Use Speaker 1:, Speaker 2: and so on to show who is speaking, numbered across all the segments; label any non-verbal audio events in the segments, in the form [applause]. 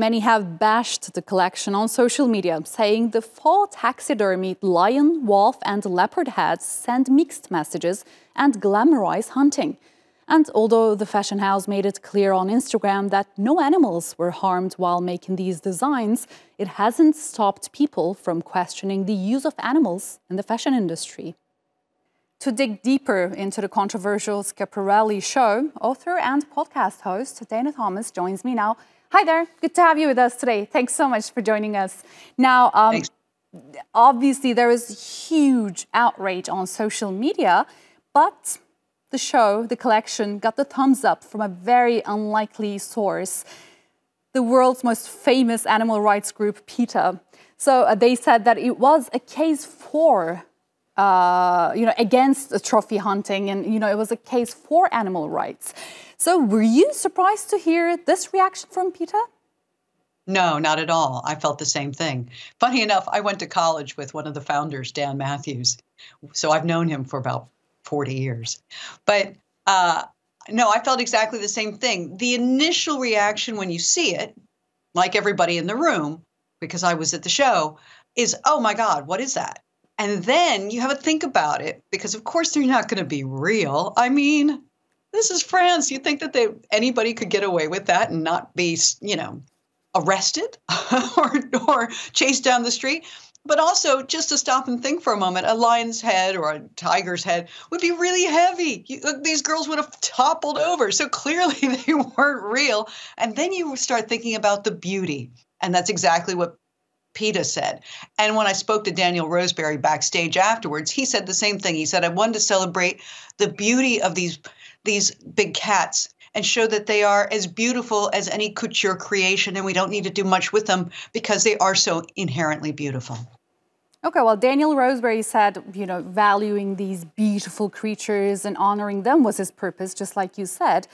Speaker 1: Many have bashed the collection on social media, saying the four taxidermied lion, wolf, and leopard heads send mixed messages and glamorize hunting. And although the fashion house made it clear on Instagram that no animals were harmed while making these designs, it hasn't stopped people from questioning the use of animals in the fashion industry. To dig deeper into the controversial Schiaparelli show, author and podcast host Dana Thomas joins me now. Hi there, good to have you with us today. Thanks so much for joining us. Now, um, obviously, there is huge outrage on social media, but the show, the collection, got the thumbs up from a very unlikely source the world's most famous animal rights group, PETA. So uh, they said that it was a case for, uh, you know, against trophy hunting, and you know, it was a case for animal rights. So were you surprised to hear this reaction from PETA?
Speaker 2: No, not at all. I felt the same thing. Funny enough, I went to college with one of the founders, Dan Mathews. So I've known him for about 40 years. But uh, no, I felt exactly the same thing. The initial reaction when you see it, like everybody in the room, because I was at the show, is, oh my God, what is that? And then you have to think about it because, of course, they're not going to be real. I mean, this is France. You think that they anybody could get away with that and not be, you know, arrested [laughs] or or chased down the street? but also just to stop and think for a moment a lion's head or a tiger's head would be really heavy you, uh, these girls would have toppled over so clearly [laughs] they weren't real and then you start thinking about the beauty and that's exactly what PETA said. And when I spoke to Daniel Roseberry backstage afterwards, he said the same thing. He said, I wanted to celebrate the beauty of these these big cats and show that they are as beautiful as any couture creation and we don't need to do much with them because they are so inherently beautiful.
Speaker 1: Okay, well, Daniel Roseberry said, you know, valuing these beautiful creatures and honoring them was his purpose, just like you said.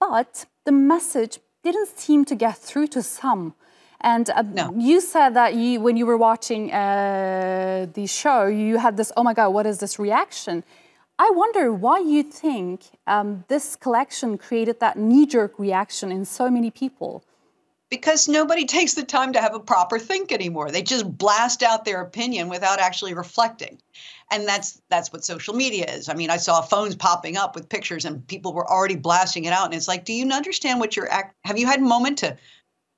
Speaker 1: But the message didn't seem to get through to some. And uh, no. you said that you, when you were watching uh, the show, you had this, oh my God, what is this reaction? I wonder why you think um, this collection created that knee jerk reaction in so many people
Speaker 2: because nobody [laughs] takes the time to have a proper think anymore. They just blast out their opinion without actually reflecting. And that's that's what social media is. I mean, I saw phones popping up with pictures and people were already blasting it out and it's like, do you understand what you're act have you had a moment to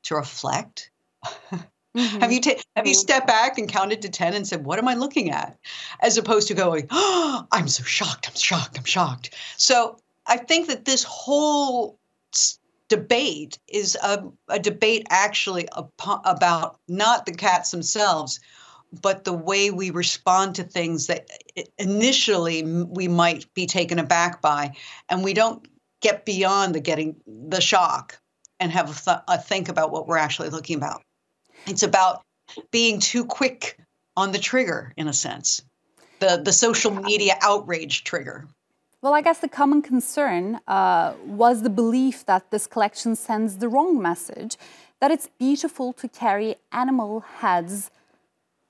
Speaker 2: to reflect? Mm-hmm. have you ta- have you stepped back and counted to 10 and said, "What am I looking at?" as opposed to going, "Oh, I'm so shocked. I'm shocked. I'm shocked." So, I think that this whole debate is a, a debate actually about not the cats themselves, but the way we respond to things that initially we might be taken aback by, and we don't get beyond the getting the shock and have a, th- a think about what we're actually looking about. It's about being too quick on the trigger, in a sense, the the social media outrage trigger.
Speaker 1: Well, I guess the common concern uh, was the belief that this collection sends the wrong message, that it's beautiful to carry animal heads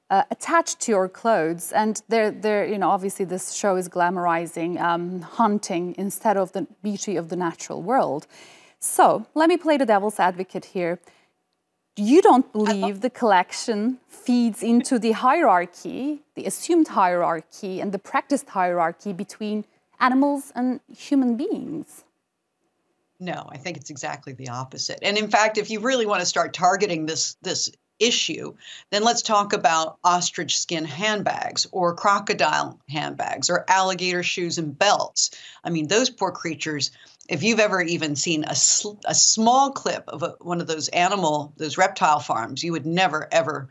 Speaker 1: uh, attached to your clothes. And they're, they're, you know, obviously this show is glamorizing um, hunting instead of the beauty of the natural world. So let me play the devil's advocate here. You don't believe the collection feeds into the hierarchy, the assumed hierarchy, and the practiced hierarchy between animals and human beings.
Speaker 2: No, I think it's exactly the opposite. And in fact, if you really want to start targeting this this issue, then let's talk about ostrich skin handbags or crocodile handbags or alligator shoes and belts. I mean, those poor creatures, if you've ever even seen a, sl- a small clip of a, one of those animal, those reptile farms, you would never, ever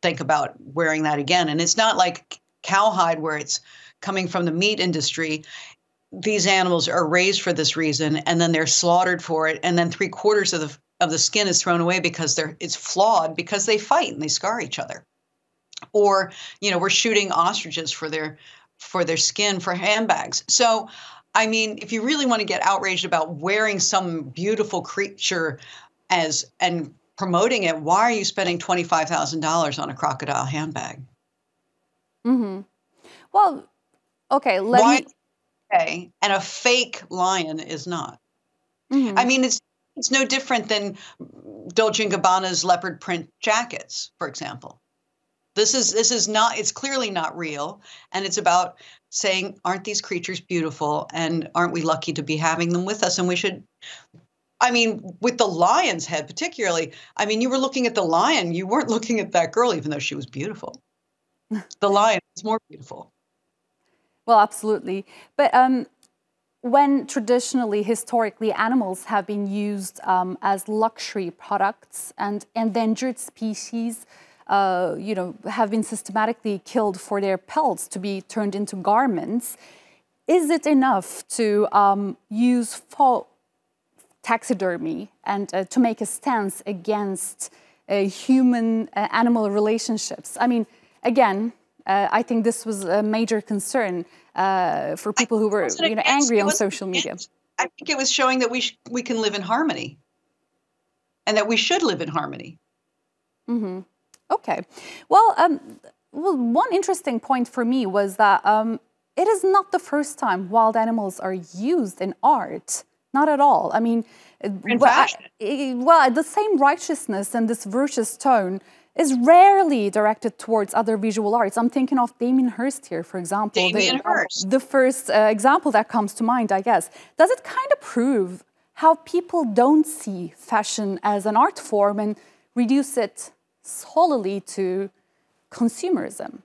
Speaker 2: think about wearing that again. And it's not like cowhide where it's coming from the meat industry these animals are raised for this reason and then they're slaughtered for it and then three quarters of the of the skin is thrown away because they're it's flawed because they fight and they scar each other or you know we're shooting ostriches for their for their skin for handbags so i mean if you really want to get outraged about wearing some beautiful creature as and promoting it why are you spending $25000 on a crocodile handbag
Speaker 1: mm-hmm. well Okay, let Why, me.
Speaker 2: Okay, and a fake lion is not. Mm-hmm. I mean, it's it's no different than Dolce Gabbana's leopard print jackets, for example. This is this is not it's clearly not real and it's about saying aren't these creatures beautiful and aren't we lucky to be having them with us and we should I mean, with the lion's head, particularly, I mean, you were looking at the lion, you weren't looking at that girl, even though she was beautiful. [laughs] the lion is more beautiful.
Speaker 1: Well, absolutely. But um, when traditionally, historically, animals have been used um, as luxury products and endangered species, uh, you know, have been systematically killed for their pelts to be turned into garments. Is it enough to um, use faux taxidermy and uh, to make a stance against uh, human uh, relationships? I mean, again, uh, I think this was a major concern uh, for people who were you know, angry on social media.
Speaker 2: I think it was showing that we, sh- we can live in harmony and that we should live in harmony.
Speaker 1: Mm-hmm. Okay. Well, um, well, one interesting point for me was that um, it is not the first time wild animals are used in art. Not at all. I mean,
Speaker 2: well,
Speaker 1: well, the same righteousness and this virtuous tone is rarely directed towards other visual arts. I'm thinking of Damien Hirst here, for example.
Speaker 2: Damien the, Hirst.
Speaker 1: The first uh, example that comes to mind, I guess. Does it kind of prove how people don't see fashion as an art form and reduce it solely to consumerism?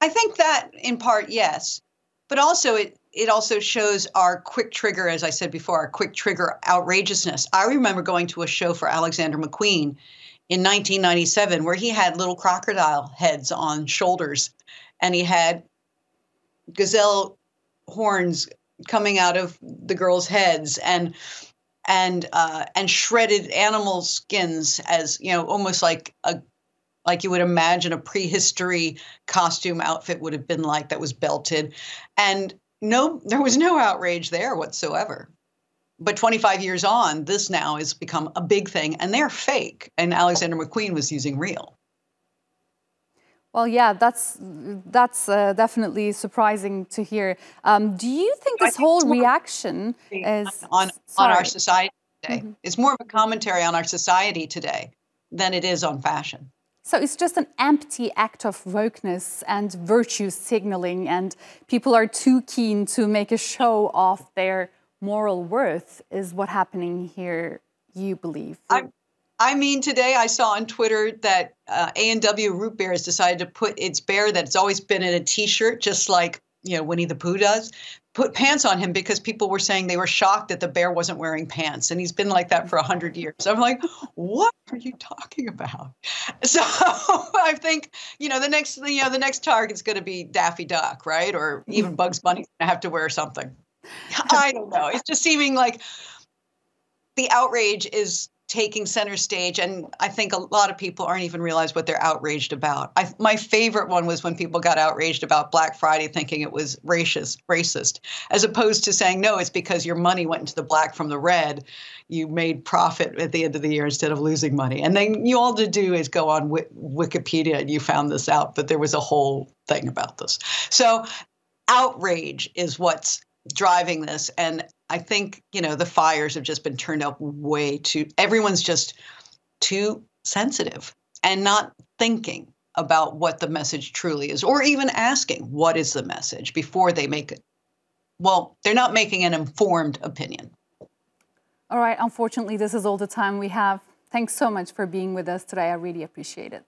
Speaker 2: I think that in part, yes. But also, it it also shows our quick trigger, as I said before, our quick trigger outrageousness. I remember going to a show for Alexander McQueen in 1997 where he had little crocodile heads on shoulders and he had gazelle horns coming out of the girls' heads and and uh, and shredded animal skins as you know almost like a like you would imagine a prehistory costume outfit would have been like that was belted and no, there was no outrage there whatsoever. But 25 years on, this now has become a big thing, and they're fake. And Alexander McQueen was using real.
Speaker 1: Well, yeah, that's that's uh, definitely surprising to hear. Um, do you think this think whole reaction is
Speaker 2: on on our society today? Mm-hmm. It's more of a commentary on our society today than it is on fashion.
Speaker 1: So it's just an empty act of wokeness and virtue signaling, and people are too keen to make a show of their moral worth, is what happening here, you believe?
Speaker 2: I, I mean, today I saw on Twitter that uh, A&W Root Beer has decided to put its bear that's always been in a T-shirt, just like you know Winnie the Pooh does, put pants on him because people were saying they were shocked that the bear wasn't wearing pants. And he's been like that for 100 years. I'm like what are you talking about? [laughs] So i think you know the next you know the next target's going to be daffy duck right? Or even [laughs] bugs bunny's going to have to wear something. [laughs] I don't know. It's just seeming like the outrage is taking center stage and i think a lot of people aren't even realize what they're outraged about. I, my favorite one was when people got outraged about black friday thinking it was racist racist as opposed to saying no it's because your money went into the black from the red. You made profit at the end of the year instead of losing money. And then you all to do is go on w- wikipedia and you found this out but there was a whole thing about this. So outrage is what's driving this and I think, you know, the fires have just been turned up way too, everyone's just too sensitive and not thinking about what the message truly is, or even asking what is the message before they make it. Well, they're not making an informed opinion.
Speaker 1: All right. Unfortunately, this is all the time we have. Thanks so much for being with us today. I really appreciate it.